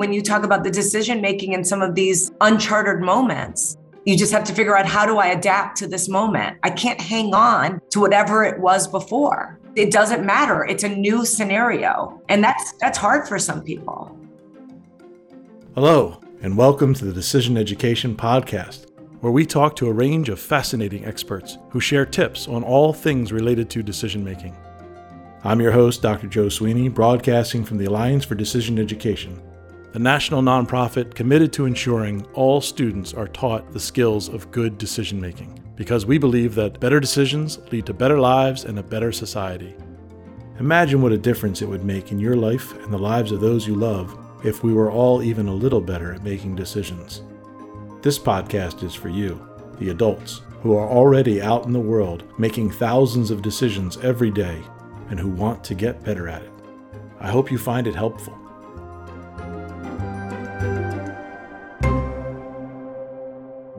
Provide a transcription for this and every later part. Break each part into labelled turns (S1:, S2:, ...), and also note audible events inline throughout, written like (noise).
S1: when you talk about the decision making in some of these uncharted moments, you just have to figure out how do I adapt to this moment? I can't hang on to whatever it was before. It doesn't matter. It's a new scenario. And that's that's hard for some people.
S2: Hello, and welcome to the Decision Education Podcast, where we talk to a range of fascinating experts who share tips on all things related to decision making. I'm your host, Dr. Joe Sweeney, broadcasting from the Alliance for Decision Education, the national nonprofit committed to ensuring all students are taught the skills of good decision making, because we believe that better decisions lead to better lives and a better society. Imagine what a difference it would make in your life and the lives of those you love if we were all even a little better at making decisions. This podcast is for you, the adults, who are already out in the world making thousands of decisions every day and who want to get better at it. I hope you find it helpful.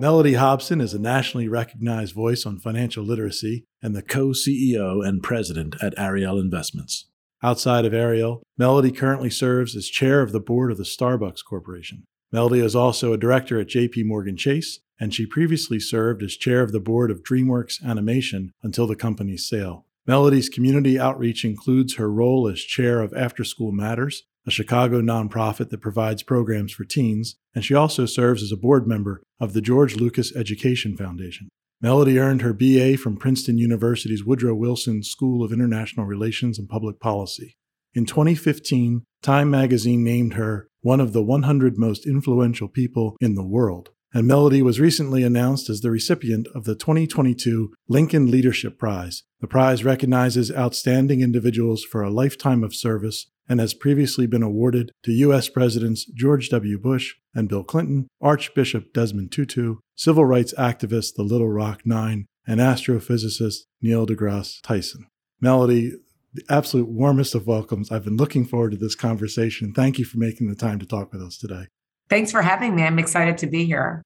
S2: Mellody Hobson is a nationally recognized voice on financial literacy and the co CEO and president at Ariel Investments. Outside of Ariel, Mellody currently serves as chair of the board of the Starbucks Corporation. Mellody is also a director at JP Morgan Chase, and she previously served as chair of the board of DreamWorks Animation until the company's sale. Mellody's community outreach includes her role as chair of After School Matters, a Chicago nonprofit that provides programs for teens, and she also serves as a board member of the George Lucas Education Foundation. Mellody earned her BA from Princeton University's Woodrow Wilson School of International Relations and Public Policy. In 2015, Time magazine named her one of the 100 most influential people in the world. And Mellody was recently announced as the recipient of the 2022 Lincoln Leadership Prize. The prize recognizes outstanding individuals for a lifetime of service and has previously been awarded to U.S. Presidents George W. Bush and Bill Clinton, Archbishop Desmond Tutu, civil rights activist the Little Rock Nine, and astrophysicist Neil deGrasse Tyson. Mellody, the absolute warmest of welcomes. I've been looking forward to this conversation. Thank you for making the time to talk with us today.
S1: Thanks for having me. I'm excited to be here.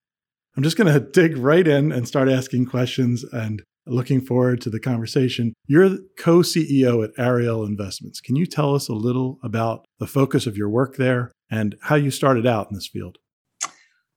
S2: I'm just going (laughs) to dig right in and start asking questions. And Looking forward to the conversation. You're co CEO at Ariel Investments. Can you tell us a little about the focus of your work there and how you started out in this field?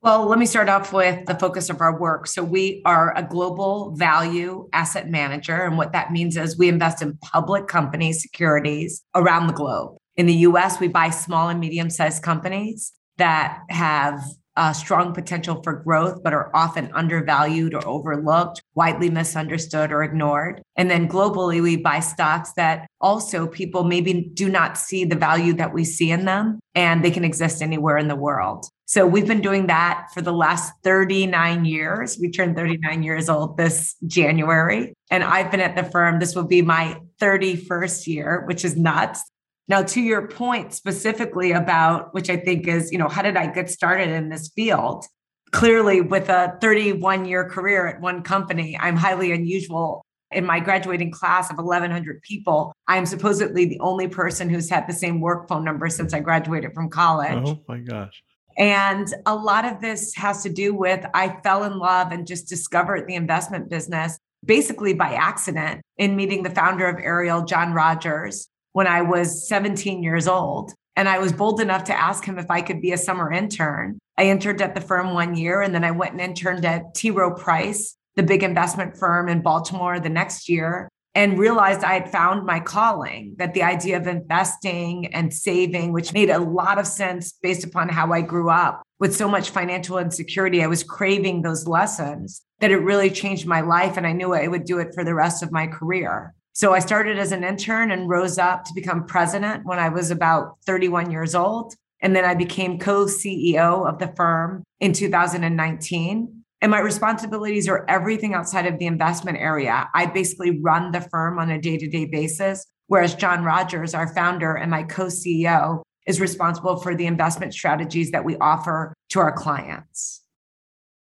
S1: Well, let me start off with the focus of our work. So, we are a global value asset manager. And what that means is we invest in public company securities around the globe. In the US, we buy small and medium sized companies that have uh, strong potential for growth, but are often undervalued or overlooked, widely misunderstood or ignored. And then globally, we buy stocks that also people maybe do not see the value that we see in them, and they can exist anywhere in the world. So we've been doing that for the last 39 years. We turned 39 years old this January. And I've been at the firm, this will be my 31st year, which is nuts. Now, to your point specifically about, which I think is, you know, how did I get started in this field? Clearly, with a 31 year career at one company, I'm highly unusual. In my graduating class of 1,100 people, I'm supposedly the only person who's had the same work phone number since I graduated from college.
S2: Oh my gosh.
S1: And a lot of this has to do with I fell in love and just discovered the investment business basically by accident in meeting the founder of Ariel, John Rogers, when I was 17 years old. And I was bold enough to ask him if I could be a summer intern. I interned at the firm one year and then I went and interned at T. Rowe Price, the big investment firm in Baltimore the next year, and realized I had found my calling, that the idea of investing and saving, which made a lot of sense based upon how I grew up with so much financial insecurity, I was craving those lessons that it really changed my life. And I knew I would do it for the rest of my career. So I started as an intern and rose up to become president when I was about 31 years old. And then I became co CEO of the firm in 2019. And my responsibilities are everything outside of the investment area. I basically run the firm on a day to day basis, whereas John Rogers, our founder and my co CEO, is responsible for the investment strategies that we offer to our clients.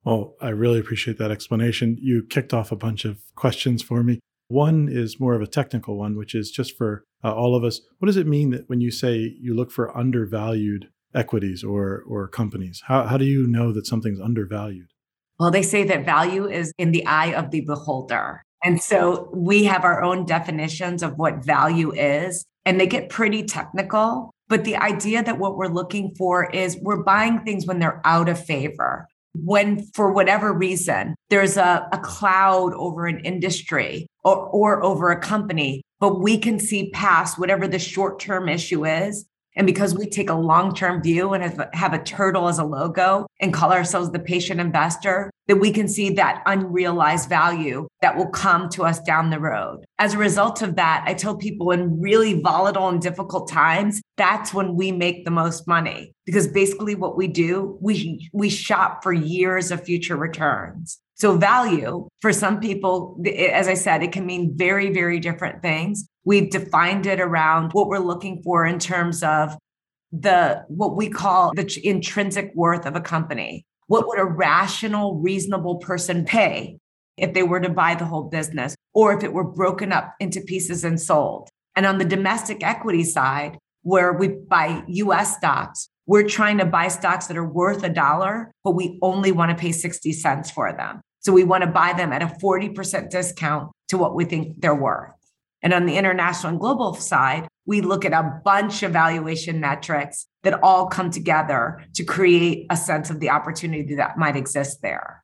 S2: Well, I really appreciate that explanation. You kicked off a bunch of questions for me. One is more of a technical one, which is just for uh, all of us. What does it mean that when you say you look for undervalued equities or or companies? How how do you know that something's undervalued?
S1: Well, they say that value is in the eye of the beholder. And so we have our own definitions of what value is, and they get pretty technical. But the idea that what we're looking for is we're buying things when they're out of favor. When, for whatever reason, there's a, a cloud over an industry or, or over a company, but we can see past whatever the short term issue is and because we take a long term view and have, have, a turtle as a logo and call ourselves the patient investor, that we can see that unrealized value that will come to us down the road. As a result of that, I tell people in really volatile and difficult times, that's when we make the most money because basically what we do, we, we shop for years of future returns. So, value for some people, as I said, it can mean very, very different things. We've defined it around what we're looking for in terms of the what we call the intrinsic worth of a company. What would a rational, reasonable person pay if they were to buy the whole business or if it were broken up into pieces and sold? And on the domestic equity side, where we buy US stocks, we're trying to buy stocks that are worth a dollar, but we only want to pay 60 cents for them. So we want to buy them at a 40% discount to what we think they're worth. And on the international and global side, we look at a bunch of valuation metrics that all come together to create a sense of the opportunity that might exist there.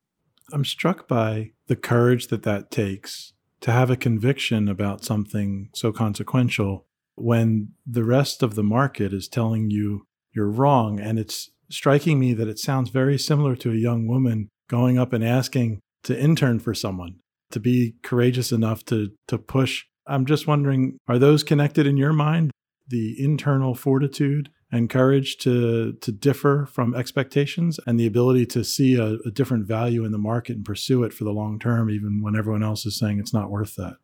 S2: I'm struck by the courage that that takes to have a conviction about something so consequential when the rest of the market is telling you you're wrong. And it's striking me that it sounds very similar to a young woman going up and asking to intern for someone, to be courageous enough to, to push I'm just wondering, are those connected in your mind? The internal fortitude and courage to to differ from expectations and the ability to see a, a, different value in the market and pursue it for the long term, even when everyone else is saying it's not worth that.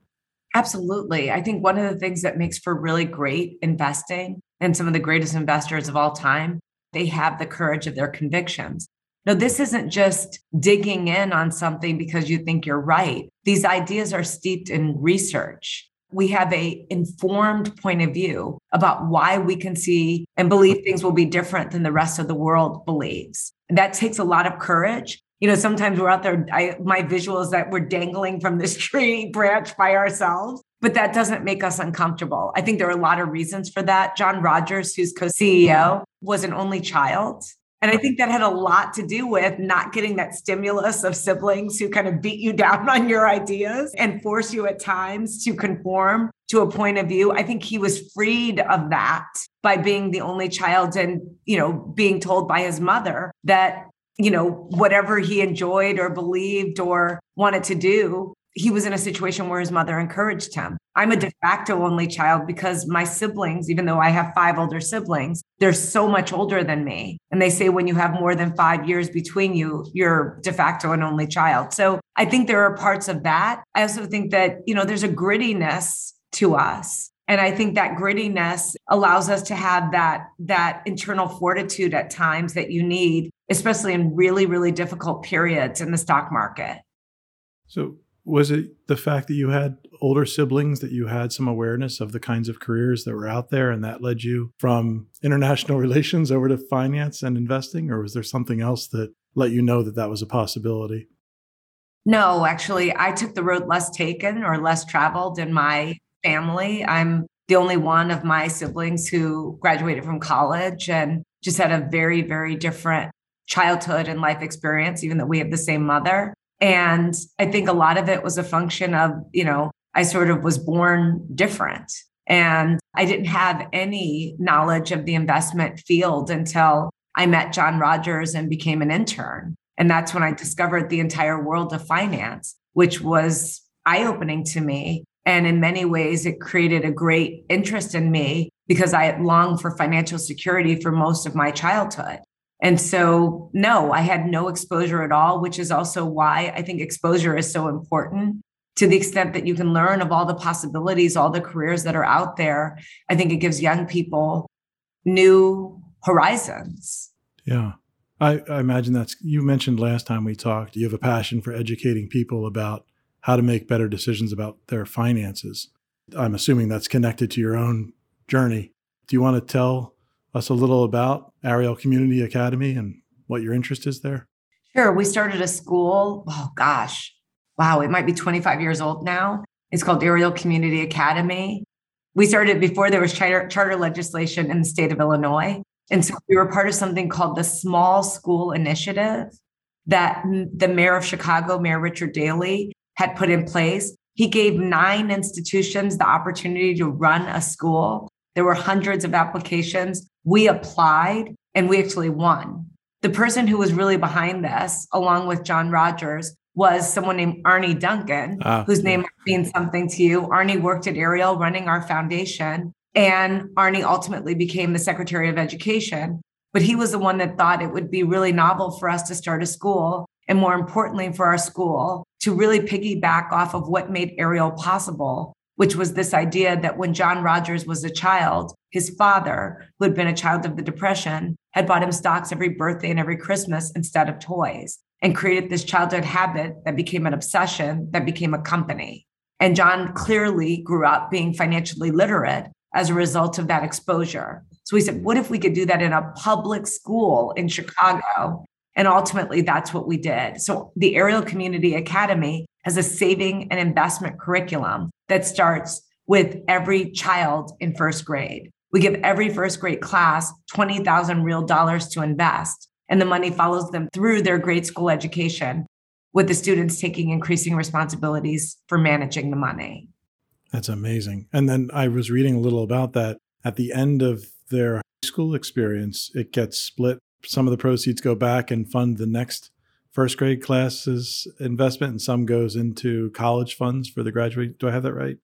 S1: Absolutely. I think one of the things that makes for really great investing and some of the greatest investors of all time, they have the courage of their convictions. No, this isn't just digging in on something because you think you're right. These ideas are steeped in research we have a informed point of view about why we can see and believe things will be different than the rest of the world believes. That takes a lot of courage. You know, sometimes we're out there, I, my visual is that we're dangling from this (laughs) tree branch by ourselves, but that doesn't make us uncomfortable. I think there are a lot of reasons for that. John Rogers, who's co CEO, was an only child. And I think that had a lot to do with not getting that stimulus of siblings who kind of beat you (laughs) down on your ideas and force you at times to conform to a point of view. I think he was freed of that by being the only child and, you know, being told by his mother that, you know, whatever he enjoyed or believed or wanted to do he was in a situation where his mother encouraged him. I'm a de facto only child because my siblings, even though I have five older siblings, they're so much older than me. And they say when you have more than five years between you, you're de facto an only child. So I think there are parts of that. I also think that, you know, there's a grittiness to us. And I think that grittiness allows us to have that, that internal fortitude at times that you need, especially in really, really difficult periods in the stock market.
S2: So was it the fact that you had older siblings that you had some awareness of the kinds of careers that were out there and that led you from international (laughs) relations over to finance and investing or was there something else that let you know that that was a possibility
S1: no actually i took the road less taken or less traveled in my family i'm the only one of my siblings who graduated from college and just had a very very different childhood and life experience even though we have the same mother and I think a lot of it was a function of, you know, I sort of was born different. And I didn't have any knowledge of the investment field until I met John Rogers and became an intern. And that's when I discovered the entire world of finance, which was eye opening to me. And in many ways, it created a great interest in me because I longed for financial security for most of my childhood. And so, no, I had no exposure at all, which is also why I think exposure is so important to the extent that you can learn of all the possibilities, all the careers that are out there. I think it gives young people new horizons.
S2: Yeah. I, I imagine that's, you mentioned last time we talked, you have a passion for educating people about how to make better decisions about their finances. I'm assuming that's connected to your own journey. Do you want to tell us a little about Ariel Community Academy and what your interest is there?
S1: Sure. We started a school. Oh, gosh. Wow. It might be 25 years old now. It's called Ariel Community Academy. We started before there was charter, charter legislation in the state of Illinois. And so we were part of something called the Small School Initiative that the mayor of Chicago, Mayor Richard Daley, had put in place. He gave nine institutions the opportunity to run a school. There were hundreds of applications. We applied and we actually won. The person who was really behind this, along with John Rogers, was someone named Arne Duncan, uh, whose name yeah. means something to you. Arne worked at Ariel running our foundation, and Arne ultimately became the Secretary of Education. But he was the one that thought it would be really novel for us to start a school, and more importantly, for our school to really piggyback off of what made Ariel possible, which was this idea that when John Rogers was a child, his father, who had been a child of the Depression, had bought him stocks every birthday and every Christmas instead of toys and created this childhood habit that became an obsession that became a company. And John clearly grew up being financially literate as a result of that exposure. So we said, what if we could do that in a public school in Chicago? And ultimately, that's what we did. So the Ariel Community Academy has a saving and investment curriculum that starts with every child in first grade. We give every first grade class 20,000 real dollars to invest, and the money follows them through their grade school education, with the students taking increasing responsibilities for managing the money.
S2: That's amazing. And then I was reading a little about that. At the end of their high school experience, it gets split. Some of the proceeds go back and fund the next first grade classes investment, and some goes into college funds for the graduate. Do I have that right?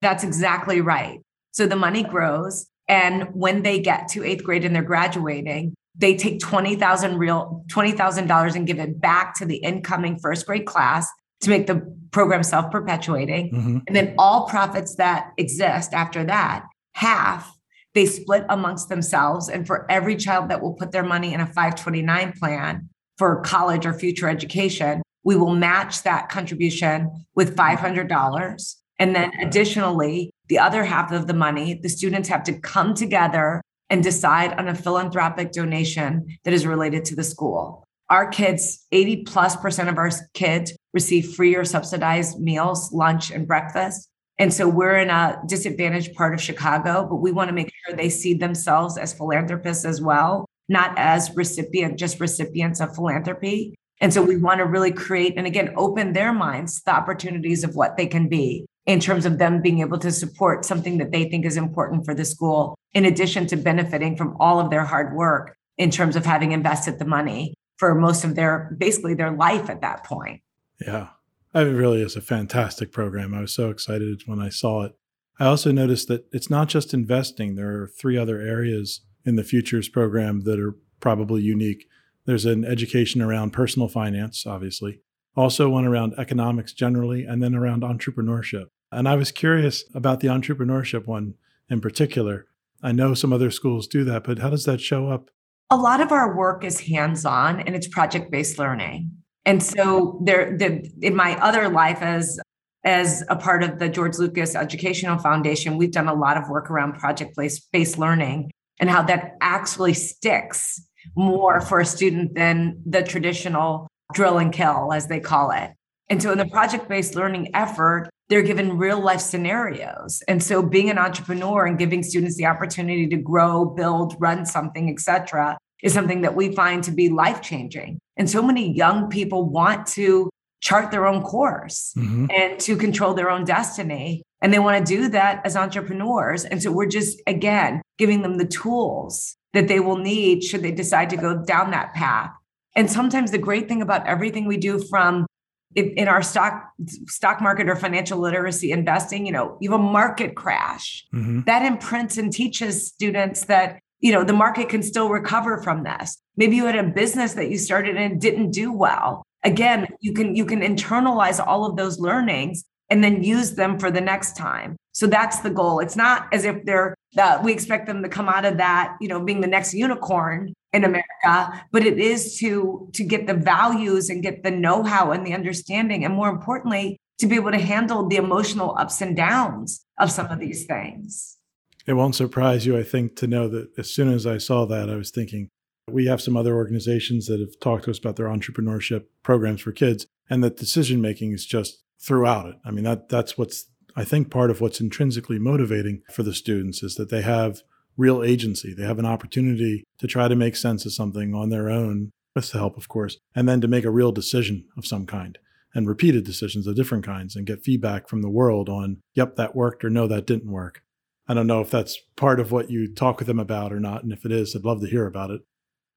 S1: That's exactly right. So the money grows. And when they get to eighth grade and they're graduating, they take 20,000 real $20,000 and give it back to the incoming first grade class to make the program self-perpetuating. Mm-hmm. And then all profits that exist after that, half they split amongst themselves. And for every child that will put their money in a 529 plan for college or future education, we will match that contribution with $500. And then additionally, the other half of the money, the students have to come together and decide on a philanthropic donation that is related to the school. Our kids, 80 plus percent of our kids receive free or subsidized meals, lunch, and breakfast. And so we're in a disadvantaged part of Chicago, but we want to make sure they see themselves as philanthropists as well, not as recipient, just recipients of philanthropy. And so we want to really create and again open their minds the opportunities of what they can be in terms of them being able to support something that they think is important for the school, in addition to benefiting from all of their hard work in terms of having invested the money for most of their basically their life at that point.
S2: Yeah. It really is a fantastic program. I was so excited when I saw it. I also noticed that it's not just investing, there are three other areas in the Futures program that are probably unique. There's an education around personal finance, obviously, also one around economics generally, and then around entrepreneurship. And I was curious about the entrepreneurship one in particular. I know some other schools do that, but how does that show up?
S1: A lot of our work is hands on and it's project based learning. And so there the, in my other life as as a part of the George Lucas Educational Foundation, we've done a lot of work around project based learning and how that actually sticks more for a student than the traditional drill and kill, as they call it. And so in the project based learning effort, they're given real life scenarios. And so being an entrepreneur and giving students the opportunity to grow, build, run something, et cetera, is something that we find to be life changing. And so many young people want to chart their own course mm-hmm. and to control their own destiny. And they want to do that as entrepreneurs. And so we're just, again, giving them the tools that they will need should they decide to go down that path. And sometimes the great thing about everything we do from in our stock stock market or financial literacy investing, you know, you have a market crash mm-hmm. that imprints and teaches students that you know the market can still recover from this. Maybe you had a business that you started and didn't do well. Again, you can you can internalize all of those learnings and then use them for the next time. So that's the goal. It's not as if they're that we expect them to come out of that, you know, being the next unicorn in America, but it is to to get the values and get the know-how and the understanding, and more importantly, to be able to handle the emotional ups and downs of some of these things.
S2: It won't surprise you, I think, to know that as soon as I saw that, I was thinking, we have some other organizations that have talked to us about their entrepreneurship programs for kids, and that decision making is just throughout it. I mean, that that's what's I think part of what's intrinsically motivating for the students is that they have real agency. They have an opportunity to try to make sense of something on their own, with the help, of course, and then to make a real decision of some kind and repeated decisions of different kinds and get feedback from the world on, yep, that worked or no, that didn't work. I don't know if that's part of what you talk with them about or not. And if it is, I'd love to hear about it.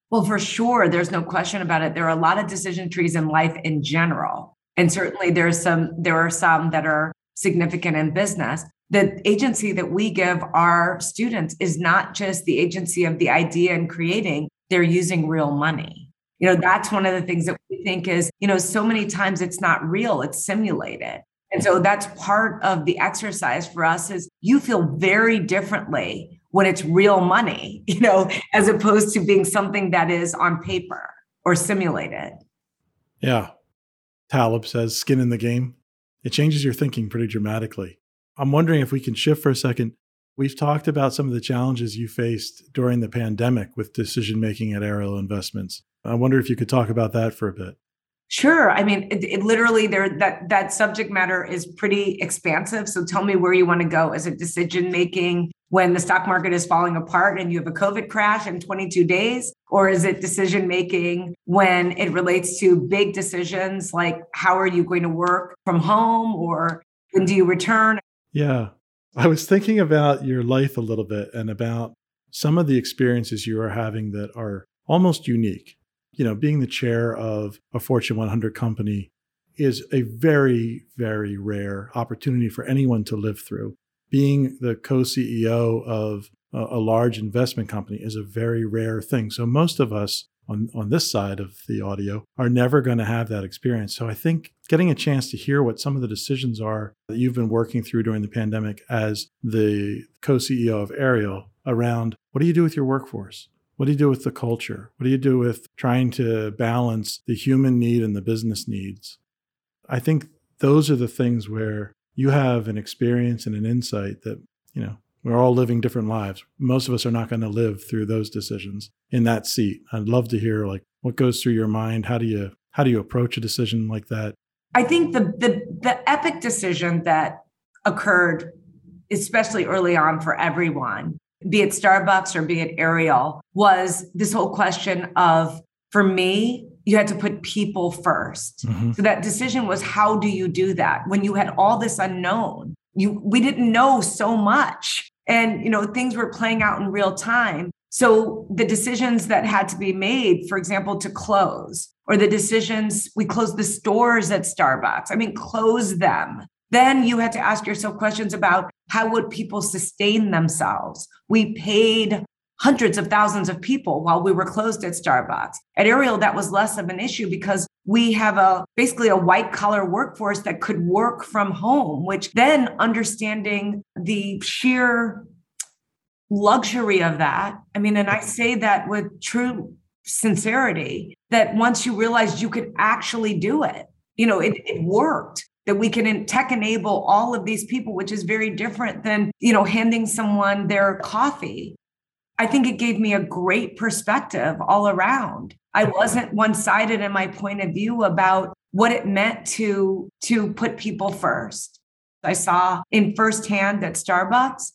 S1: Well, for sure. There's no question about it. There are a lot of decision trees in life in general. And certainly there's some, there are some that are significant in business. The agency that we give our students is not just the agency of the idea and creating, they're using real money. You know, that's one of the things that we think is, you know, so many times it's not real, it's simulated. And so that's part of the exercise for us is you feel very differently when it's real money, (laughs) you know, as opposed to being something that is on paper or simulated.
S2: Yeah. Taleb says skin in the game. It changes your thinking pretty dramatically. I'm wondering if we can shift for a second. We've talked about some of the challenges you faced during the pandemic with decision making at Ariel Investments. I wonder if you could talk about that for a bit.
S1: Sure. I mean, it, it, literally there that that subject matter is pretty expansive. So tell me where you want to go. Is it decision making when the stock market is falling apart and you have a COVID crash in 22 days? Or is it decision making when it relates to big decisions like how are you going to work from home or when do you return?
S2: Yeah. I was thinking about your life a little bit and about some of the experiences you are having that are almost unique you know, being the chair of a Fortune 100 company is a very, very rare opportunity for anyone to live through. Being the co CEO of a, large investment company is a very rare thing. So, most of us on, on this side of the audio are never going to have that experience. So, I think getting a chance to hear what some of the decisions are that you've been working through during the pandemic as the co CEO of Ariel around what do you do with your workforce? What do you do with the culture? What do you do with trying to balance the human need and the business needs? I think those are the things where you have an experience and an insight that, you know, we're all living different lives. Most of us are not going to live through those decisions in that seat. I'd love to hear like what goes through your mind. How do you how do you approach a decision like that?
S1: I think the the the epic decision that occurred especially early on for everyone be it Starbucks or be it Ariel, was this whole question of, for me, you had to put people 1st mm-hmm. So that decision was how do you do that when you had all this unknown? You we didn't know so much. And you know, things were playing out in real time. So the decisions that had to be made, for example, to close, or the decisions we closed the stores at Starbucks. I mean, close them then you had to ask yourself questions about how would people sustain themselves? We paid hundreds of thousands of people while we were closed at Starbucks. At Ariel, that was less of an issue because we have a basically a white collar workforce that could work from home, which then understanding the sheer luxury of that. I mean, and I say that with true sincerity that once you realized you could actually do it, you know, it, it worked that we can tech enable all of these people which is very different than you know handing someone their coffee. I think it gave me a great perspective all around. I wasn't one-sided in my point of view about what it meant to to put people first. I saw in firsthand at starbucks.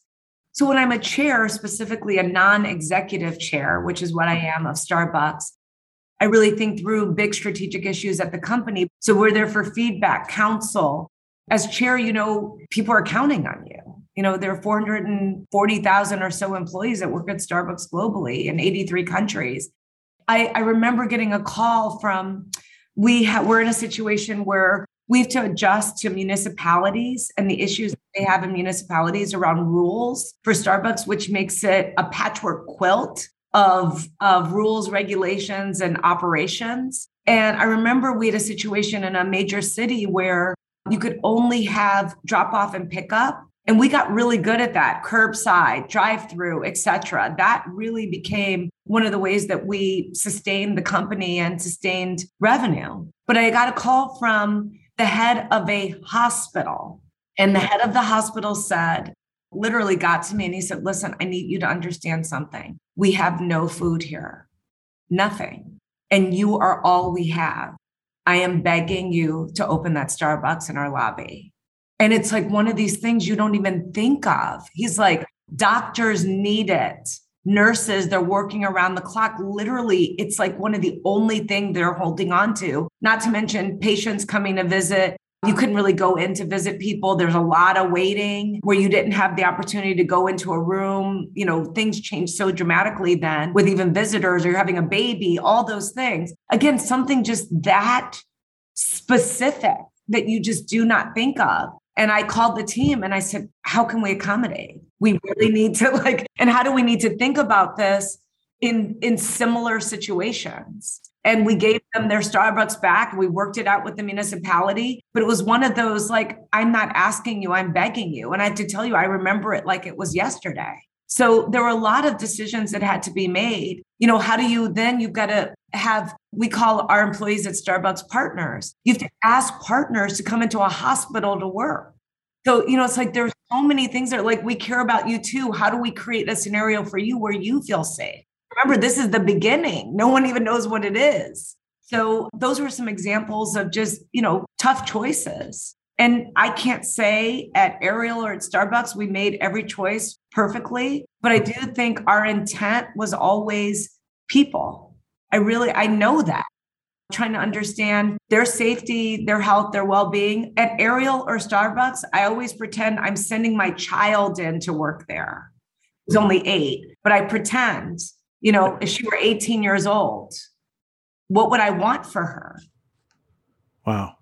S1: So when i'm a chair specifically a non-executive chair which is what i am of starbucks I really think through big strategic issues at the company. So we're there for feedback, counsel. As chair, you know, people are counting on you. You know, there are 440,000 or so employees that work at Starbucks globally in 83 countries. I, I remember getting a call from, we ha- we're in a situation where we have to adjust to municipalities and the issues they have in municipalities around rules for Starbucks, which makes it a patchwork quilt of, of rules, regulations, and operations. And I remember we had a situation in a major city where you could only have drop off and pick up. And we got really good at that curbside, drive through, etc. That really became one of the ways that we sustained the company and sustained revenue. But I got a call from the head of a hospital. And the head of the hospital said, literally got to me and he said, Listen, I need you to understand something. We have no food here, nothing. And you are all we have. I am begging you to open that Starbucks in our lobby. And it's like one of these things you don't even think of. He's like, doctors need it. Nurses, they're working around the clock. Literally, it's like one of the only thing they're holding on to. Not to mention patients coming to visit. You couldn't really go in to visit people. There's a lot of waiting where you didn't have the opportunity to go into a room. You know, things changed so dramatically then with even visitors or you're having a baby, all those things. Again, something just that specific that you just do not think of. And I called the team and I said, How can we accommodate? We really need to (laughs) like, and how do we need to think about this in, in similar situations? And we gave them their Starbucks back. We worked it out with the municipality, but it was one of those like, I'm not asking you, I'm begging you. And I have to tell you, I remember it like it was yesterday. So there were a lot of decisions that had to be made. You know, how do you then you've got to have we call our employees at Starbucks partners. You have to ask partners to come into a hospital to work. So, you know, it's like there's so many things that like we care about you too. How do we create a scenario for you where you feel safe? Remember, this is the beginning. No one even knows what it is. So, those were some examples of just, you know, tough choices. And I can't say at Ariel or at Starbucks, we made every choice perfectly, but I do think our intent was always people. I really, I know that. trying to understand their safety, their health, their well being. At Ariel or Starbucks, I always pretend I'm sending my child in to work there. He's only eight, but I pretend, you know, if she were 18 years old, what would I want for her?
S2: Wow.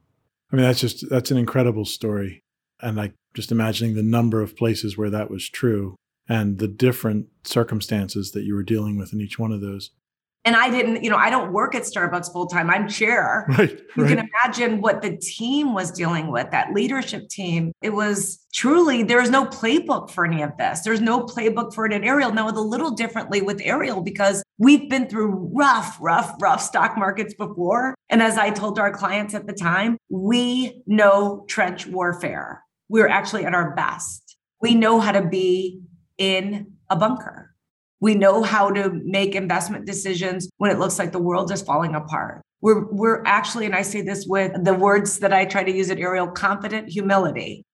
S2: I mean, that's just that's an incredible story, and like just imagining the number of places where that was true and the different circumstances that you were dealing with in each one of those
S1: and I didn't, you know, I don't work at Starbucks full time. I'm chair. (laughs) Right, you right. can imagine what the team was dealing with, that leadership team. It was truly, there is no playbook for any of this. There's no playbook for it at Ariel. Now, it's a little differently with Ariel because we've been through rough, rough, rough stock markets before. And as I told our clients at the time, we know trench warfare. We're actually at our best. We know how to be in a bunker we know how to make investment decisions when it looks like the world is falling apart. We're, we're actually, and I say this with the words that I try to use at Ariel confident humility.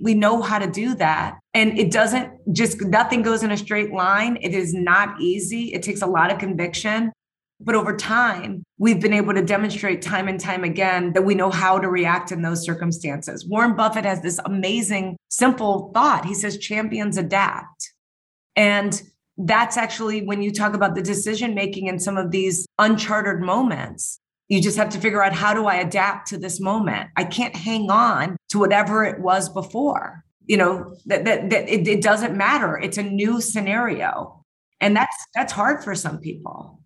S1: We know how to do that. And it doesn't just, nothing goes in a straight line. It is not easy. It takes a lot of conviction. But over time, we've been able to demonstrate time and time again that we know how to react in those circumstances. Warren Buffett has this amazing, simple thought. He says, champions adapt. And that's actually when you talk about the decision making in some of these uncharted moments you just have to figure out how do i adapt to this moment? I can't hang on to whatever it was before. You know that, that, that it, it doesn't matter. It's a new scenario. And that's that's hard for some people.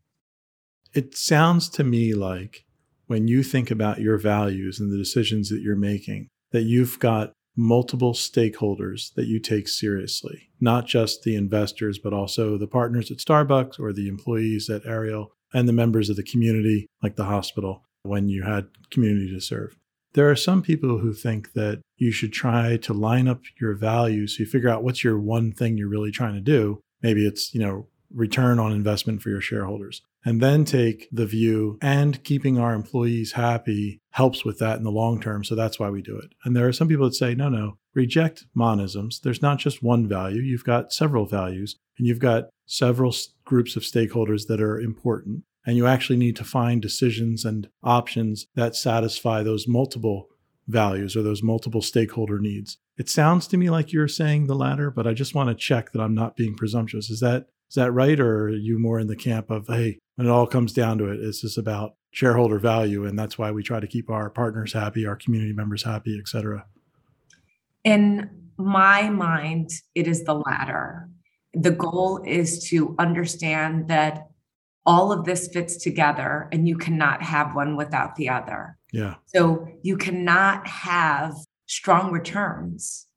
S2: It sounds to me like when you think about your values and the decisions that you're making that you've got multiple stakeholders that you take seriously, not just the investors, but also the partners at Starbucks or the employees at Ariel and the members of the community, like the hospital, when you had community to serve. There are some people who think that you should try to line up your values so you figure out what's your one thing you're really trying to do. Maybe it's, you know, return on investment for your shareholders. And then take the view and keeping our employees happy helps with that in the long term. So that's why we do it. And there are some people that say, no, no, reject monisms. There's not just one value, you've got several values, and you've got several groups of stakeholders that are important. And you actually need to find decisions and options that satisfy those multiple values or those multiple stakeholder needs. It sounds to me like you're saying the latter, but I just want to check that I'm not being presumptuous. Is that is that right? Or are you more in the camp of, hey, when it all comes down to it, it's just about shareholder value. And that's why we try to keep our partners happy, our community members happy, et cetera.
S1: In my mind, it is the latter. The goal is to understand that all of this fits together and you cannot have one without the other.
S2: Yeah.
S1: So you cannot have strong returns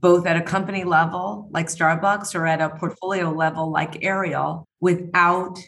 S1: both at a company level like Starbucks or at a portfolio level like Ariel without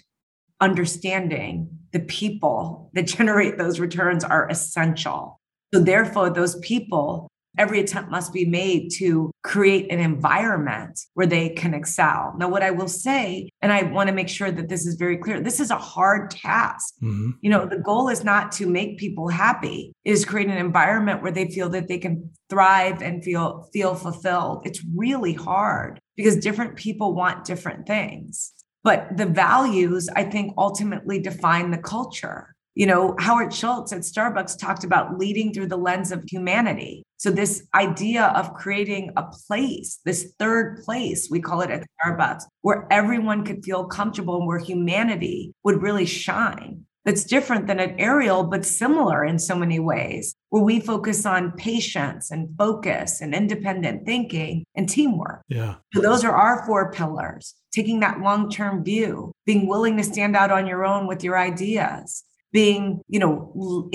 S1: understanding the people that (laughs) generate those returns are essential. So, therefore, those people every attempt must be made to create an environment where they can excel. Now, what I will say, and I want to make sure that this is very clear, this is a hard task. Mm-hmm. You know, the goal is not to make people happy, is create an environment where they feel that they can thrive and feel feel fulfilled. It's really hard because different people want different things. But the values, I think, ultimately define the culture. You know, Howard Schultz at Starbucks talked about leading through the lens of humanity. So, this idea of creating a place, this third place, we call it at Starbucks, where everyone could feel comfortable and where humanity would really shine. That's different than an Ariel, but similar in so many ways, where we focus on patience and focus and independent thinking and teamwork.
S2: Yeah.
S1: So, those are our four pillars taking that long term view, being willing to stand out on your own with your ideas, being, you know,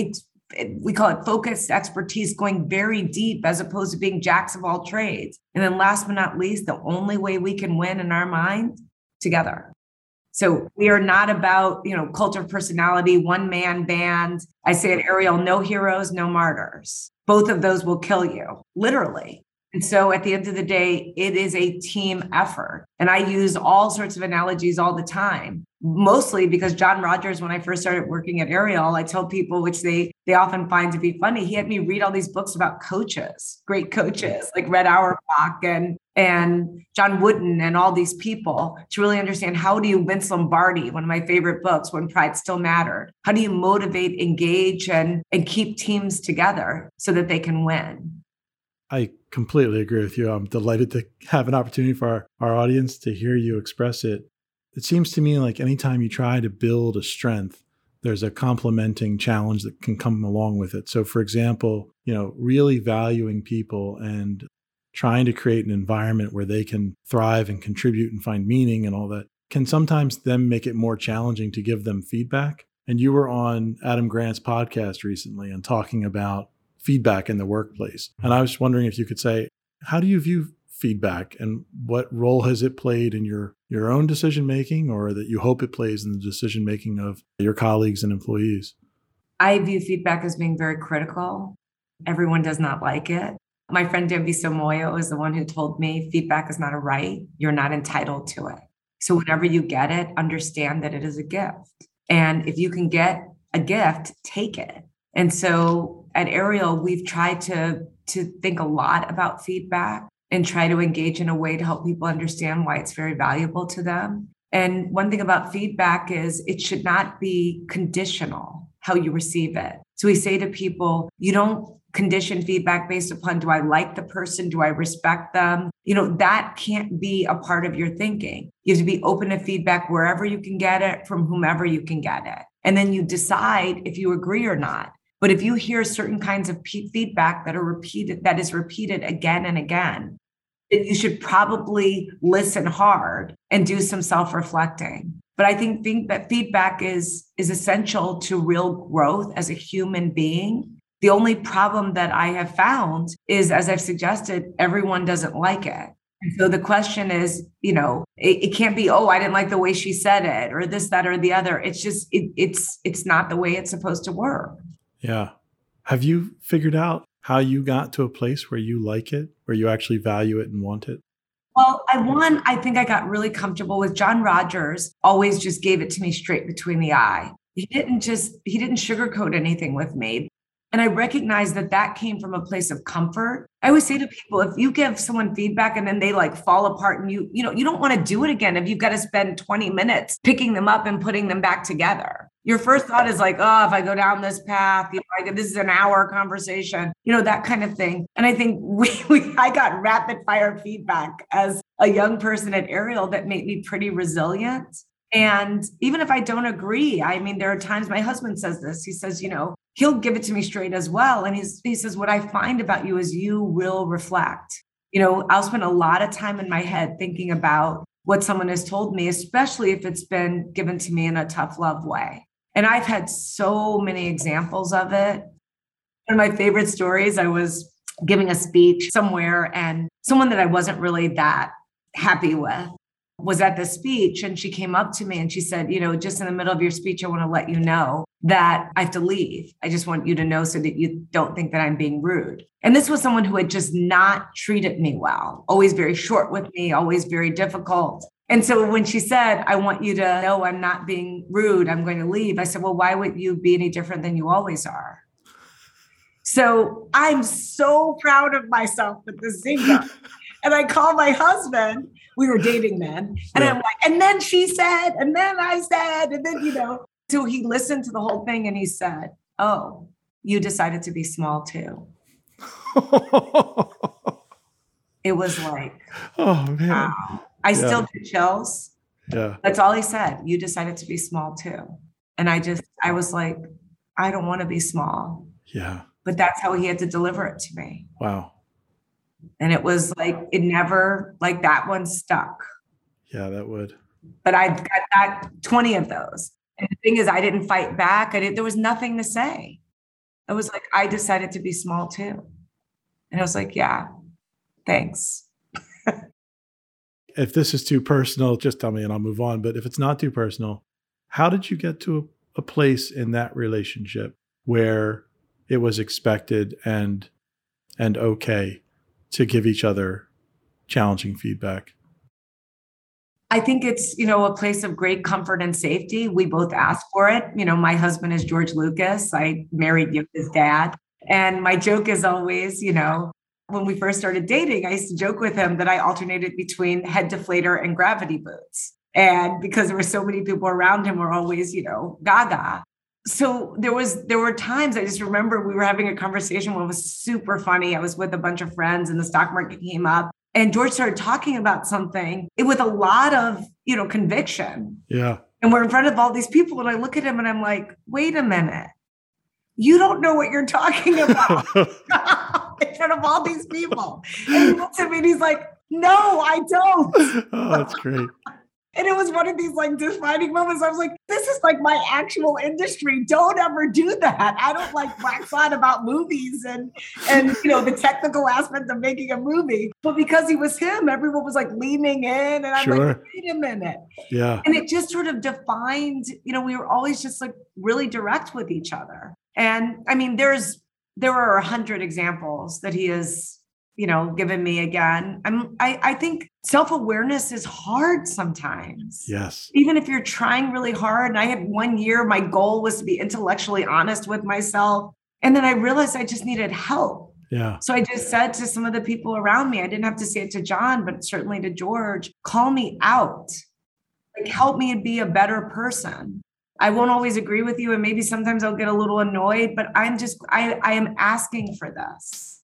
S1: we call it focused expertise, going very deep as opposed to being jacks of all trades. And then last but not least, the only way we can win in our mind together. So we are not about, you know, cult of personality, one man band. I say at Ariel, no heroes, no martyrs. Both of those will kill you, literally. And so at the end of the day, it is a team effort. And I use all sorts of analogies all the time, mostly because John Rogers, when I first started working at Ariel, I tell people, which they they often find to be funny, he had me read all these books about coaches, great coaches like Red Auerbach and and John Wooden and all these people to really understand how do you Vince Lombardi, one of my favorite books, When Pride Still Mattered. How do you motivate, engage, and, and keep teams together so that they can win?
S2: I completely agree with you. I'm delighted to have an opportunity for our, our audience to hear you express it. It seems to me like anytime you try to build a strength, there's a complementing challenge that can come along with it. So, for example, you know, really valuing people and trying to create an environment where they can thrive and contribute and find meaning and all that can sometimes then make it more challenging to give them feedback. And you were on Adam Grant's podcast recently and talking about feedback in the workplace. And I was wondering if you could say, how do you view feedback and what role has it played in your your own decision making or that you hope it plays in the decision making of your colleagues and employees?
S1: I view feedback as being very critical. Everyone does not like it. My friend Dambisa Moyo is the one who told me feedback is not a right. You're not entitled to it. So whenever you get it, understand that it is a gift. And if you can get a gift, take it. And so at Ariel, we've tried to, to think a lot about feedback and try to engage in a way to help people understand why it's very valuable to them. And one thing about feedback is it should not be conditional how you receive it. So we say to people, you don't condition feedback based upon do I like the person? Do I respect them? You know, that can't be a part of your thinking. You have to be open to feedback wherever you can get it from whomever you can get it. And then you decide if you agree or not. But if you hear certain kinds of feedback that are repeated, that is repeated again and again, you should probably listen hard and do some self-reflecting. But I think, think that feedback is is essential to real growth as a human being. The only problem that I have found is, as I've suggested, everyone doesn't like it. And so the question is, you know, it, it, can't be, oh, I didn't like the way she said it, or this, that, or the other. It's just, it, it's, it's not the way it's supposed to work.
S2: Yeah. Have you figured out how you got to a place where you like it, where you actually value it and want it?
S1: Well, I one, I think I got really comfortable with John Rogers, always just gave it to me straight between the eye. He didn't just, he didn't sugarcoat anything with me. And I recognize that that came from a place of comfort. I always say to people, if you give someone feedback and then they like fall apart and you, you know, you don't want to do it again if you've got to spend 20 minutes picking them up and putting them back together. Your first thought is like, oh, if I go down this path, you know, like this is an hour conversation, you know, that kind of thing. And I think (laughs) we, we I got rapid fire feedback as a young person at Ariel that made me pretty resilient. And even if I don't agree, I mean, there are times my husband says this. He says, you know, he'll give it to me straight as well. And he's, he says, what I find about you is you will reflect. You know, I'll spend a lot of time in my head thinking about what someone has told me, especially if it's been given to me in a tough love way. And I've had so many examples of it. One of my favorite stories, I was giving a speech somewhere and someone that I wasn't really that happy with was at the speech and she came up to me and she said, You know, just in the middle of your speech, I want to let you know that I have to leave. I just want you to know so that you don't think that I'm being rude. And this was someone who had just not treated me well, always very short with me, always very difficult. And so when she said, I want you to know I'm not being rude, I'm going to leave, I said, Well, why would you be any different than you always are? So I'm so proud of myself with the zinger. and I called my husband. We were dating then. And yeah. I'm like, and then she said, and then I said, and then, you know, so he listened to the whole thing and he said, Oh, you decided to be small too. (laughs) it was like,
S2: oh man.
S1: Wow. I yeah. still get chills.
S2: Yeah.
S1: That's all he said. You decided to be small too. And I just, I was like, I don't want to be small.
S2: Yeah.
S1: But that's how he had to deliver it to me.
S2: Wow.
S1: And it was like, it never, like that one stuck.
S2: Yeah, that would.
S1: But I've got that 20 of those. And the thing is, I didn't fight back. I did, there was nothing to say. It was like, I decided to be small too. And I was like, yeah, thanks.
S2: If this is too personal, just tell me and I'll move on. But if it's not too personal, how did you get to a, a place in that relationship where it was expected and and okay to give each other challenging feedback?
S1: I think it's, you know, a place of great comfort and safety. We both ask for it. You know, my husband is George Lucas. I married his dad. And my joke is always, you know, when we first started dating, I used to joke with him that I alternated between head deflator and gravity boots. And because there were so many people around him, were always, you know, gaga. So there was there were times I just remember we were having a conversation when it was super funny. I was with a bunch of friends and the stock market came up and George started talking about something with a lot of, you know, conviction.
S2: Yeah.
S1: And we're in front of all these people and I look at him and I'm like, "Wait a minute you don't know what you're talking about (laughs) (laughs) in front of all these people. And he looks at me and he's like, no, I don't. (laughs)
S2: oh, that's great.
S1: And it was one of these like defining moments. I was like, this is like my actual industry. Don't ever do that. I don't like wax on about movies and and you know the technical aspect of making a movie. But because he was him, everyone was like leaning in. And I'm sure. like, wait a minute.
S2: Yeah.
S1: And it just sort of defined, you know, we were always just like really direct with each other. And I mean, there's there are a hundred examples that he has, you know, given me again. I'm I, I think self-awareness is hard sometimes.
S2: Yes.
S1: Even if you're trying really hard. And I had one year, my goal was to be intellectually honest with myself. And then I realized I just needed help.
S2: Yeah.
S1: So I just said to some of the people around me, I didn't have to say it to John, but certainly to George, call me out. Like help me be a better person. I won't always agree with you, and maybe sometimes I'll get a little annoyed, but I'm just, I, I am asking for this.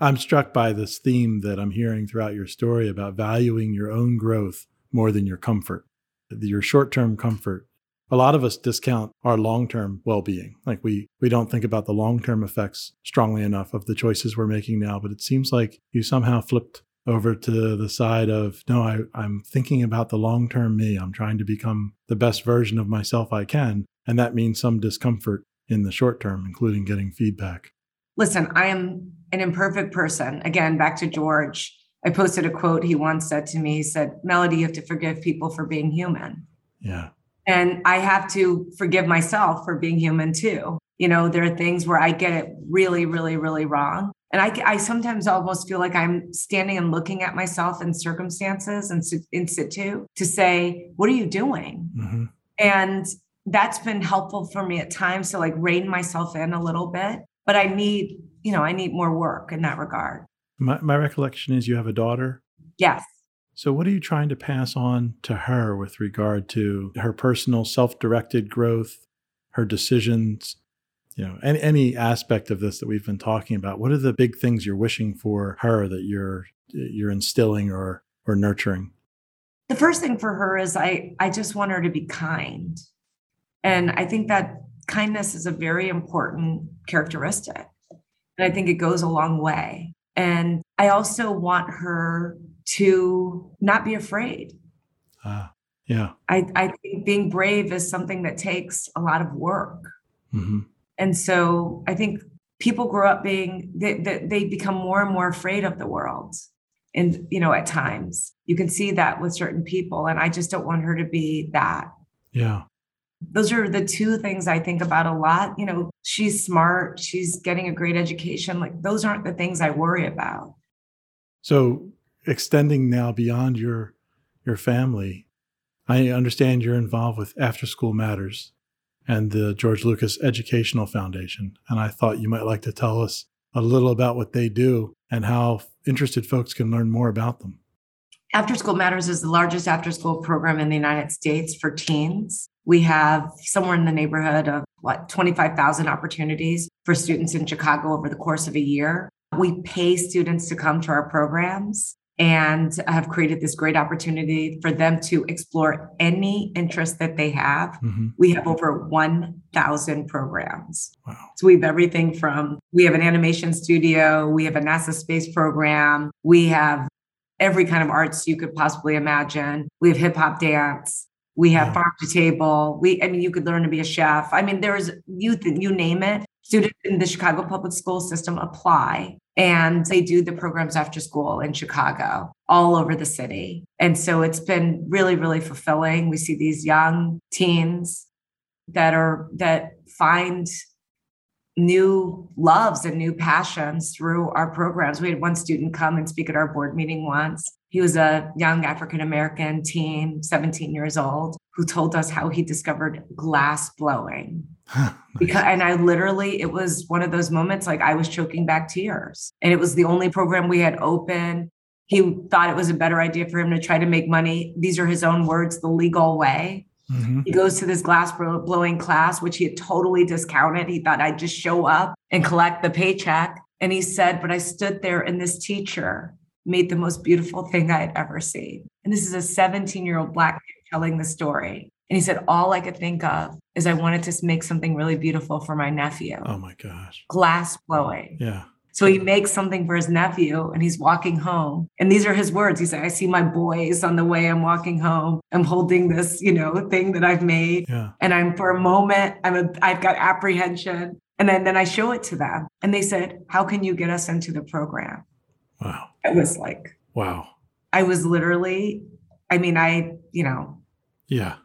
S2: I'm struck by this theme that I'm hearing throughout your story about valuing your own growth more than your comfort, your short term comfort. A lot of us discount our long term well being. Like we, we don't think about the long term effects strongly enough of the choices we're making now. But it seems like you somehow flipped over to the side of no I, i'm thinking about the long term me. I'm trying to become the best version of myself i can. And that means some discomfort in the short term including getting feedback.
S1: Listen i am an imperfect person. Again back to george. I posted a quote he once said to me. He said Mellody you have to forgive people for being human.
S2: Yeah.
S1: And i have to forgive myself for being human too. You know there are things where i get it really really really wrong and I, I sometimes almost feel like I'm standing and looking at myself in circumstances and in situ to say, what are you doing? Mm-hmm. And that's been helpful for me at times to like rein myself in a little bit. But I need, you know, I need more work in that regard.
S2: My, my recollection is you have a daughter.
S1: Yes.
S2: So, what are you trying to pass on to her with regard to her personal self directed growth, her decisions, you know any, any aspect of this that we've been talking about what are the big things you're wishing for her that you're you're instilling or or nurturing?
S1: The first thing for her is i i just want her to be kind. And i think that kindness is a very important characteristic. And i think it goes a long way. And i also want her to not be afraid.
S2: Uh, yeah.
S1: I, I think being brave is something that takes a lot of work. Mm-hmm. And so I think people grow up being, they, they, they become more and more afraid of the world. And, you know, at times you can see that with certain people. And I just don't want her to be that.
S2: Yeah.
S1: Those are the two things I think about a lot. You know, she's smart, she's getting a great education. Like, those aren't the things I worry about.
S2: So, extending now beyond your your family, I understand you're involved with After School Matters and the George Lucas Educational Foundation. And I thought you might like to tell us a little about what they do and how interested folks can learn more about them.
S1: After School Matters is the largest after school program in the United States for teens. We have somewhere in the neighborhood of what 25,000 opportunities for students in Chicago over the course of a year. We pay students to come to our programs and have created this great opportunity for them to explore any interest that they have. Mm-hmm. We have over 1,000 programs. Wow. So we have everything from we have an animation studio, we have a NASA space program, we have every kind of arts you could possibly imagine. We have hip hop dance. We have yeah. farm to table. We, I mean, you could learn to be a chef. I mean, there's youth, you name it. Students in the Chicago public school system apply and they do the programs after school in Chicago, all over the city. And so it's been really, really fulfilling. We see these young teens that are that find new loves and new passions through our programs. We had one student come and speak at our board meeting once. He was a young African American teen, 17 years old, who told us how he discovered glass blowing. Nice. Because and I literally, it was one of those moments like I was choking back tears. And it was the only program we had open. He thought it was a better idea for him to try to make money. These are his own words, the legal way Mm-hmm. He goes to this glass blowing class, which he had totally discounted. He thought I'd just show up and collect the paycheck. And he said, But I stood there and this teacher made the most beautiful thing I had ever seen. And this is a 17 year old Black kid telling the story. And he said, All I could think of is I wanted to make something really beautiful for my nephew.
S2: Oh my gosh.
S1: Glass blowing.
S2: Yeah.
S1: So he makes something for his nephew and he's walking home. And these are his words. He said, I see my boys on the way I'm walking home. I'm holding this, you know, thing that I've made.
S2: Yeah.
S1: And I'm for a moment, I'm a, I've got apprehension. And then, then I show it to them. And they said, How can you get us into the program?
S2: Wow.
S1: It was like,
S2: wow.
S1: I was literally, I mean, I, you know,
S2: yeah.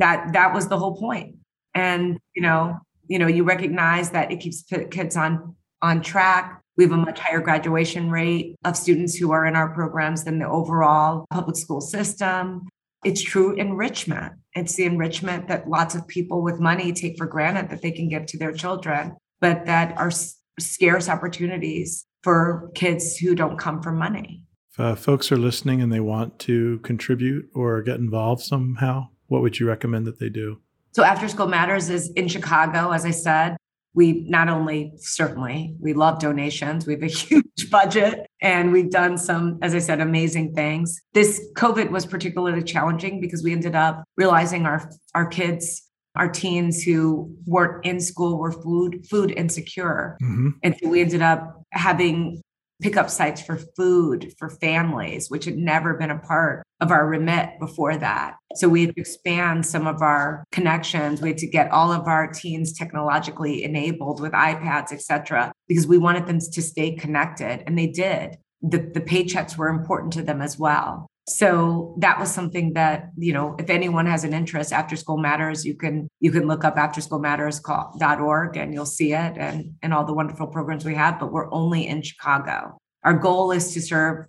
S1: That that was the whole point. And, you know, you know, you recognize that it keeps kids on on track we have a much higher graduation rate of students who are in our programs than the overall public school system. It's true enrichment. It's the enrichment that lots of people with money take for granted that they can give to their children, but that are scarce opportunities for kids who don't come from money.
S2: If uh, folks are listening and they want to contribute or get involved somehow, what would you recommend that they do?
S1: So, After School Matters is in Chicago, as I said we not only certainly we love donations we have a (laughs) huge budget and we've done some as i said amazing things this covid was particularly challenging because we ended up realizing our our kids our teens who weren't in school were food food insecure mm-hmm. and so we ended up having pickup sites for food for families, which had never been a part of our remit before that. So we had to expand some of our connections. We had to get all of our teens technologically enabled with iPads, et cetera, because we wanted them to stay connected. And they did. The, the paychecks were important to them as well. So that was something that, you know, if anyone has an interest, After School Matters, you can you can look up afterschoolmatters.org and you'll see it and, and all the wonderful programs we have, but we're only in Chicago. Our goal is to serve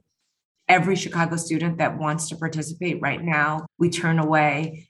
S1: every Chicago student that wants to participate right now. We turn away,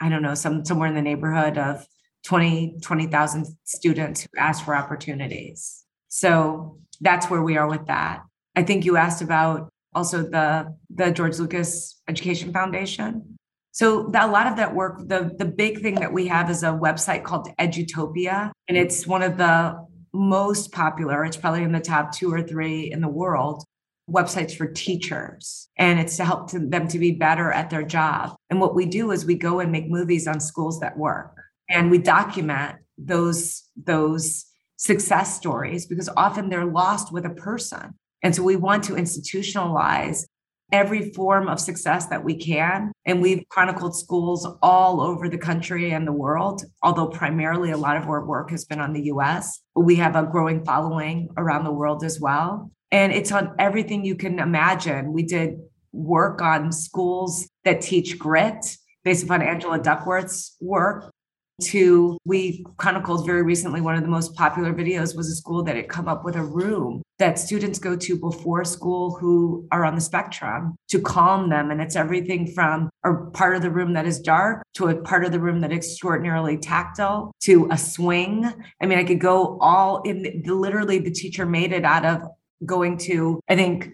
S1: I don't know, some somewhere in the neighborhood of 20, 20,000 students who ask for opportunities. So that's where we are with that. I think you asked about also the the George Lucas Education Foundation. So a lot of that work, the the big thing that we have is a website called Edutopia, and it's one of the most popular. It's probably in the top two or three in the world websites for teachers and it's to help to them to be better at their job and what we do is we go and make movies on schools that work and we document those those success stories because often they're lost with a person and so we want to institutionalize every form of success that we can. And we've chronicled schools all over the country and the world, although primarily a lot of our work has been on the US. We have a growing following around the world as well. And it's on everything you can imagine. We did work on schools that teach grit based upon Angela Duckworth's work to we chronicled very recently one of the most popular videos was a school that had come up with a room that students go to before school who are on the spectrum to calm them and it's everything from a part of the room that is dark to a part of the room that is extraordinarily tactile to a swing i mean i could go all in literally the teacher made it out of going to i think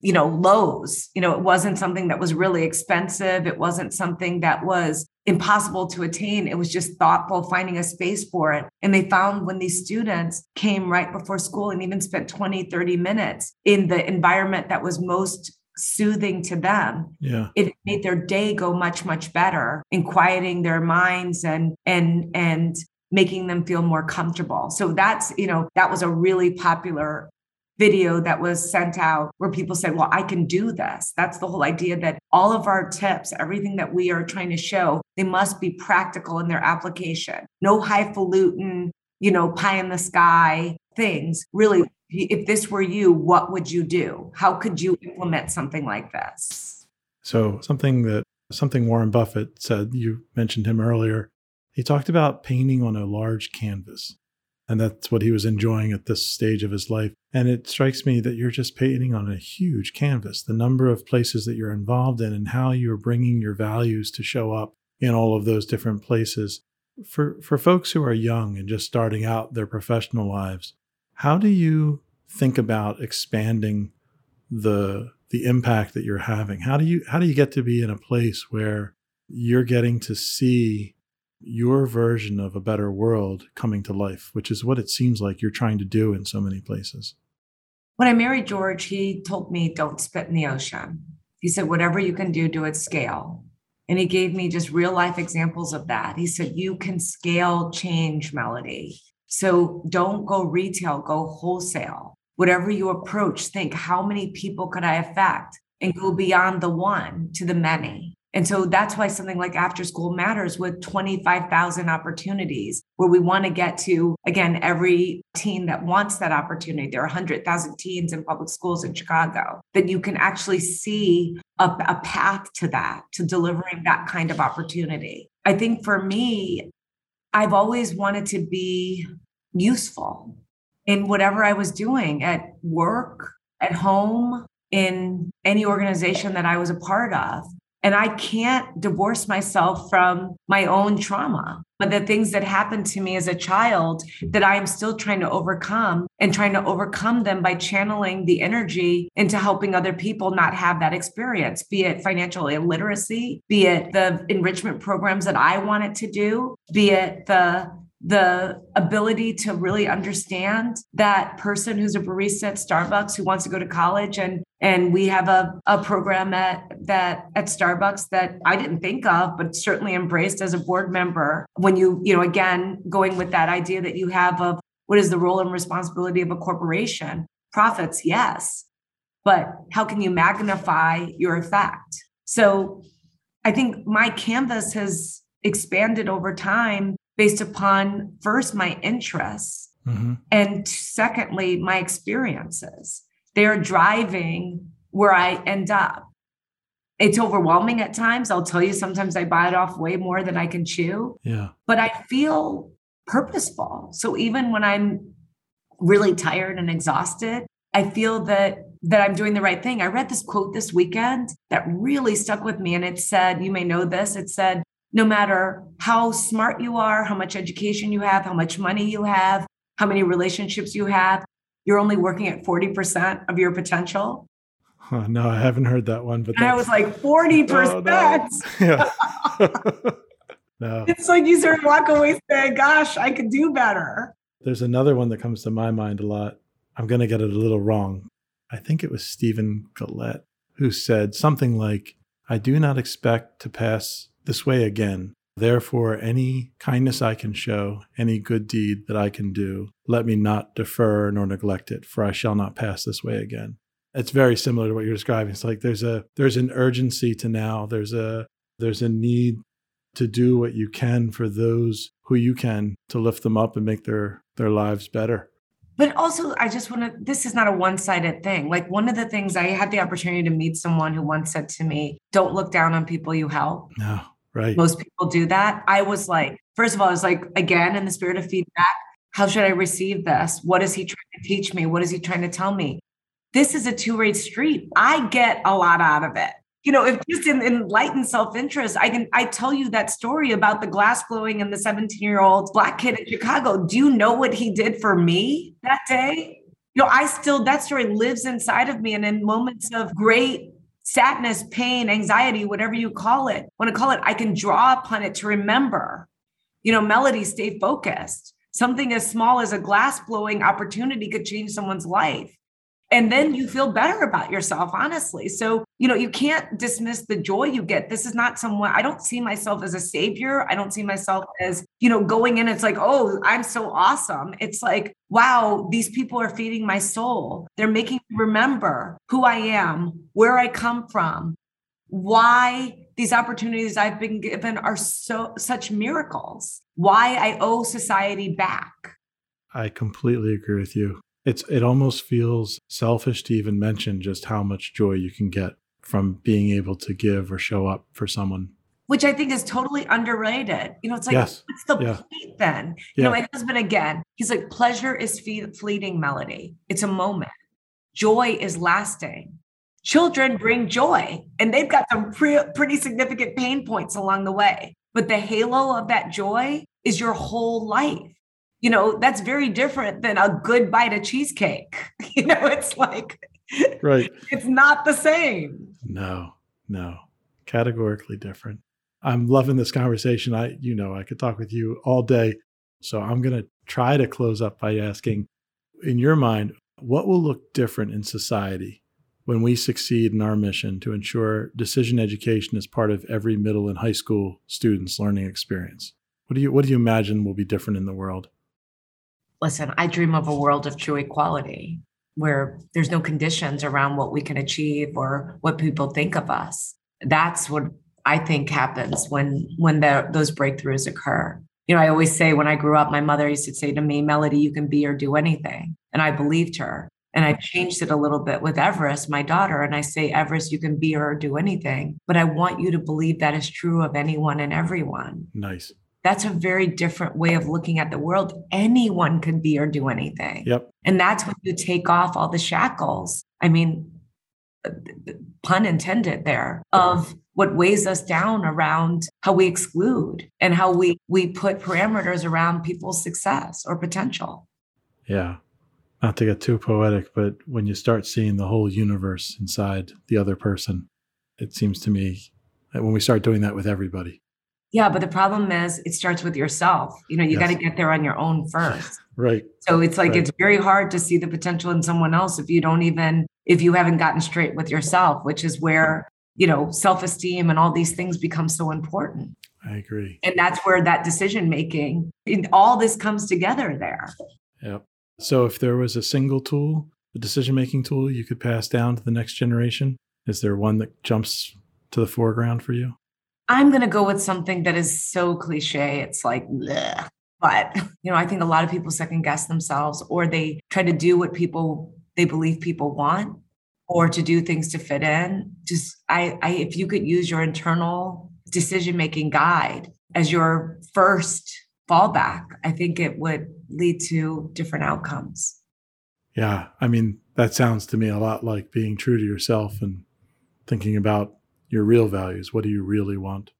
S1: you know, Lowe's. You know, it wasn't something that was really expensive. It wasn't something that was impossible to attain. It was just thoughtful, finding a space for it. And they found when these students came right before school and even spent 20, 30 minutes in the environment that was most soothing to them
S2: yeah
S1: it made their day go much much better in quieting their minds and and and making them feel more comfortable so that's you know that was a really popular video that was sent out where people said, Well, I can do this. That's the whole idea that all of our tips, everything that we are trying to show, they must be practical in their application. No highfalutin, you know, pie in the sky things. Really, if this were you, what would you do? How could you implement something like this?
S2: So, something that something Warren Buffett said, you mentioned him earlier. He talked about painting on a large canvas. And that's what he was enjoying at this stage of his life. And it strikes me that you're just painting on a huge canvas. The number of places that you're involved in and how you're bringing your values to show up in all of those different places. For, for folks who are young and just starting out their professional lives, how do you think about expanding the the impact that you're having? How do you how do you get to be in a place where you're getting to see your version of a better world coming to life, which is what it seems like you're trying to do in so many places.
S1: When I married George, he told me, don't spit in the ocean. He said, whatever you can do, do at scale. And he gave me just real life examples of that. He said, you can scale change, Mellody. So don't go retail, go wholesale. Whatever you approach, think how many people could I affect and go beyond the one to the many. And so that's why something like after school matters with 25,000 opportunities where we want to get to, again, every teen that wants that opportunity. There are 100,000 teens in public schools in Chicago that you can actually see a, a path to that, to delivering that kind of opportunity. I think for me, I've always wanted to be useful in whatever I was doing at work, at home, in any organization that I was a part of. And I can't divorce myself from my own trauma, but the things that happened to me as a child that I am still trying to overcome and trying to overcome them by channeling the energy into helping other people not have that experience, be it financial illiteracy, be it the enrichment programs that I wanted to do, be it the the ability to really understand that person who's a barista at Starbucks who wants to go to college. And and we have a, a program at that at Starbucks that I didn't think of but certainly embraced as a board member. When you you know again going with that idea that you have of what is the role and responsibility of a corporation profits yes. But how can you magnify your effect? So I think my canvas has expanded over time based upon first my interests mm-hmm. and secondly my experiences. They're driving where i end up. It's overwhelming at times. I'll tell you sometimes i bite off way more than i can chew.
S2: Yeah.
S1: But i feel purposeful. So even when i'm really tired and exhausted i feel that that i'm doing the right thing. I read this quote this weekend that really stuck with me and it said you may know this it said no matter how smart you are, how much education you have, how much money you have, how many relationships you have, you're only working at 40% of your potential.
S2: Huh, no, I haven't heard that one. But
S1: and I was like, 40%. (laughs) Oh, no. (laughs) Yeah. (laughs) no. It's like you sort of walk away saying, gosh, I could do better.
S2: There's another one that comes to my mind a lot. I'm going to get it a little wrong. I think it was Stephen Grellet who said something like, I do not expect to pass this way again. Therefore, any kindness I can show, any good deed that I can do, let me not defer nor neglect it, for I shall not pass this way again. It's very similar to what you're describing. It's like there's a there's an urgency to now. There's a there's a need to do what you can for those who you can to lift them up and make their their lives better.
S1: But also, I just want to, this is not a one sided thing. Like, one of the things I had the opportunity to meet someone who once said to me, Don't look down on people you help.
S2: No, right.
S1: Most people do that. I was like, first of all, I was like, again, in the spirit of feedback, how should I receive this? What is he trying to teach me? What is he trying to tell me? This is a two way street. I get a lot out of it you know, if just in enlightened self-interest, I can I tell you that story about the glass blowing and the 17-year-old black kid in Chicago. Do you know what he did for me that day? You know, I still that story lives inside of me. And in moments of great sadness, pain, anxiety, whatever you call it, want to call it, I can draw upon it to remember. You know, Mellody, stay focused. Something as small as a glass blowing opportunity could change someone's life and then you feel better about yourself honestly. So you know you can't dismiss the joy you get. This is not someone i don't see myself as a savior. I don't see myself as you know going in it's like oh i'm so awesome. It's like wow these people are feeding my soul. They're making me remember who i am where i come from why these opportunities i've been given are so such miracles why i owe society back.
S2: I completely agree with you it's it almost feels selfish to even mention just how much joy you can get from being able to give or show up for someone
S1: which I think is totally underrated. You know, it's like, yes. what's the yeah. point then? You yeah. know, my husband again, he's like, pleasure is fleeting Mellody. It's a moment. Joy is lasting. Children bring joy, and they've got some pre- pretty significant pain points along the way. But the halo of that joy is your whole life you know that's very different than a good bite of cheesecake. (laughs) You know it's like
S2: right.
S1: it's not the same.
S2: No no. Categorically different. I'm loving this conversation. I you know i could talk with you all day. So i'm going to try to close up by asking in your mind what will look different in society when we succeed in our mission to ensure decision education is part of every middle and high school student's learning experience? What do you what do you imagine will be different in the world
S1: listen, I dream of a world of true equality where there's no conditions around what we can achieve or what people think of us. That's what I think happens when when the, those breakthroughs occur. You know, I always say when I grew up, my mother used to say to me, Mellody, you can be or do anything. And I believed her. And I changed it a little bit with Everest, my daughter. And I say, Everest, you can be or do anything. But I want you to believe that is true of anyone and everyone.
S2: Nice
S1: that's a very different way of looking at the world. Anyone could be or do anything.
S2: Yep.
S1: And that's when you take off all the shackles. I mean, uh, pun intended there of what weighs us down around how we exclude and how we we put parameters around people's success or potential.
S2: Yeah. Not to get too poetic, but when you start seeing the whole universe inside the other person, it seems to me that when we start doing that with everybody,
S1: yeah, but the problem is it starts with yourself. You know, you yes. got to get there on your own first.
S2: right.
S1: So it's like
S2: right.
S1: it's very hard to see the potential in someone else if you don't even if you haven't gotten straight with yourself, which is where, you know, self-esteem and all these things become so important.
S2: I agree.
S1: And that's where that decision making all this comes together there.
S2: Yep. So if there was a single tool, a decision making tool you could pass down to the next generation, is there one that jumps to the foreground for you?
S1: I'm going to go with something that is so cliche. It's like, bleh. but (laughs) you know, I think a lot of people second guess themselves or they try to do what people they believe people want or to do things to fit in. Just I, I if you could use your internal decision making guide as your first fallback, I think it would lead to different outcomes.
S2: Yeah, I mean, that sounds to me a lot like being true to yourself and thinking about your real values. What do you really want?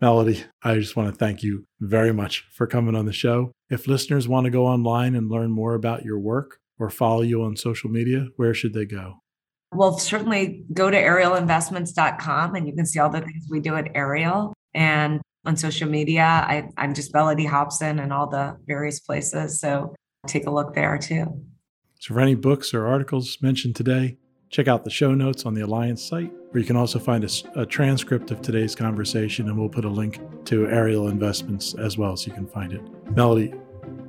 S2: Mellody, I just want to thank you very much for coming on the show. If listeners want to go online and learn more about your work or follow you on social media, where should they go?
S1: Well, certainly go to arielinvestments.com and you can see all the things we do at Ariel. And on social media, I, I'm just Mellody Hobson and all the various places. So take a look there too.
S2: So, for any books or articles mentioned today, check out the show notes on the Alliance site where you can also find a, a, transcript of today's conversation, and we'll put a link to Ariel Investments as well, so you can find it. Mellody,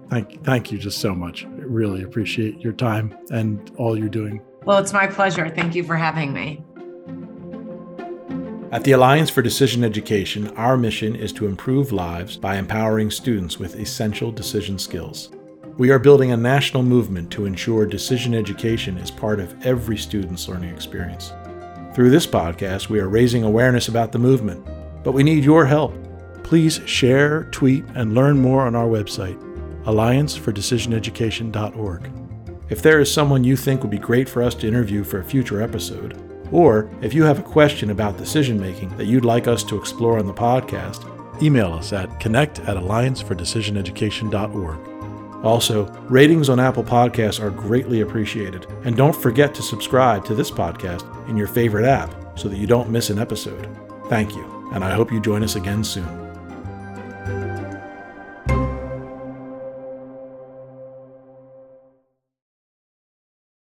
S2: thank thank you just so much. I really appreciate your time and all you're doing.
S1: Well, it's my pleasure. Thank you for having me.
S2: At the Alliance for Decision Education, our mission is to improve lives by empowering students with essential decision skills. We are building a national movement to ensure decision education is part of every student's learning experience. Through this podcast, we are raising awareness about the movement, but we need your help. Please share, tweet, and learn more on our website, alliancefordecisioneducation.org. If there is someone you think would be great for us to interview for a future episode, or if you have a question about decision making that you'd like us to explore on the podcast, email us at connect at alliancefordecisioneducation.org. Also, ratings on Apple Podcasts are greatly appreciated. And don't forget to subscribe to this podcast in your favorite app so that you don't miss an episode. Thank you, and I hope you join us again soon.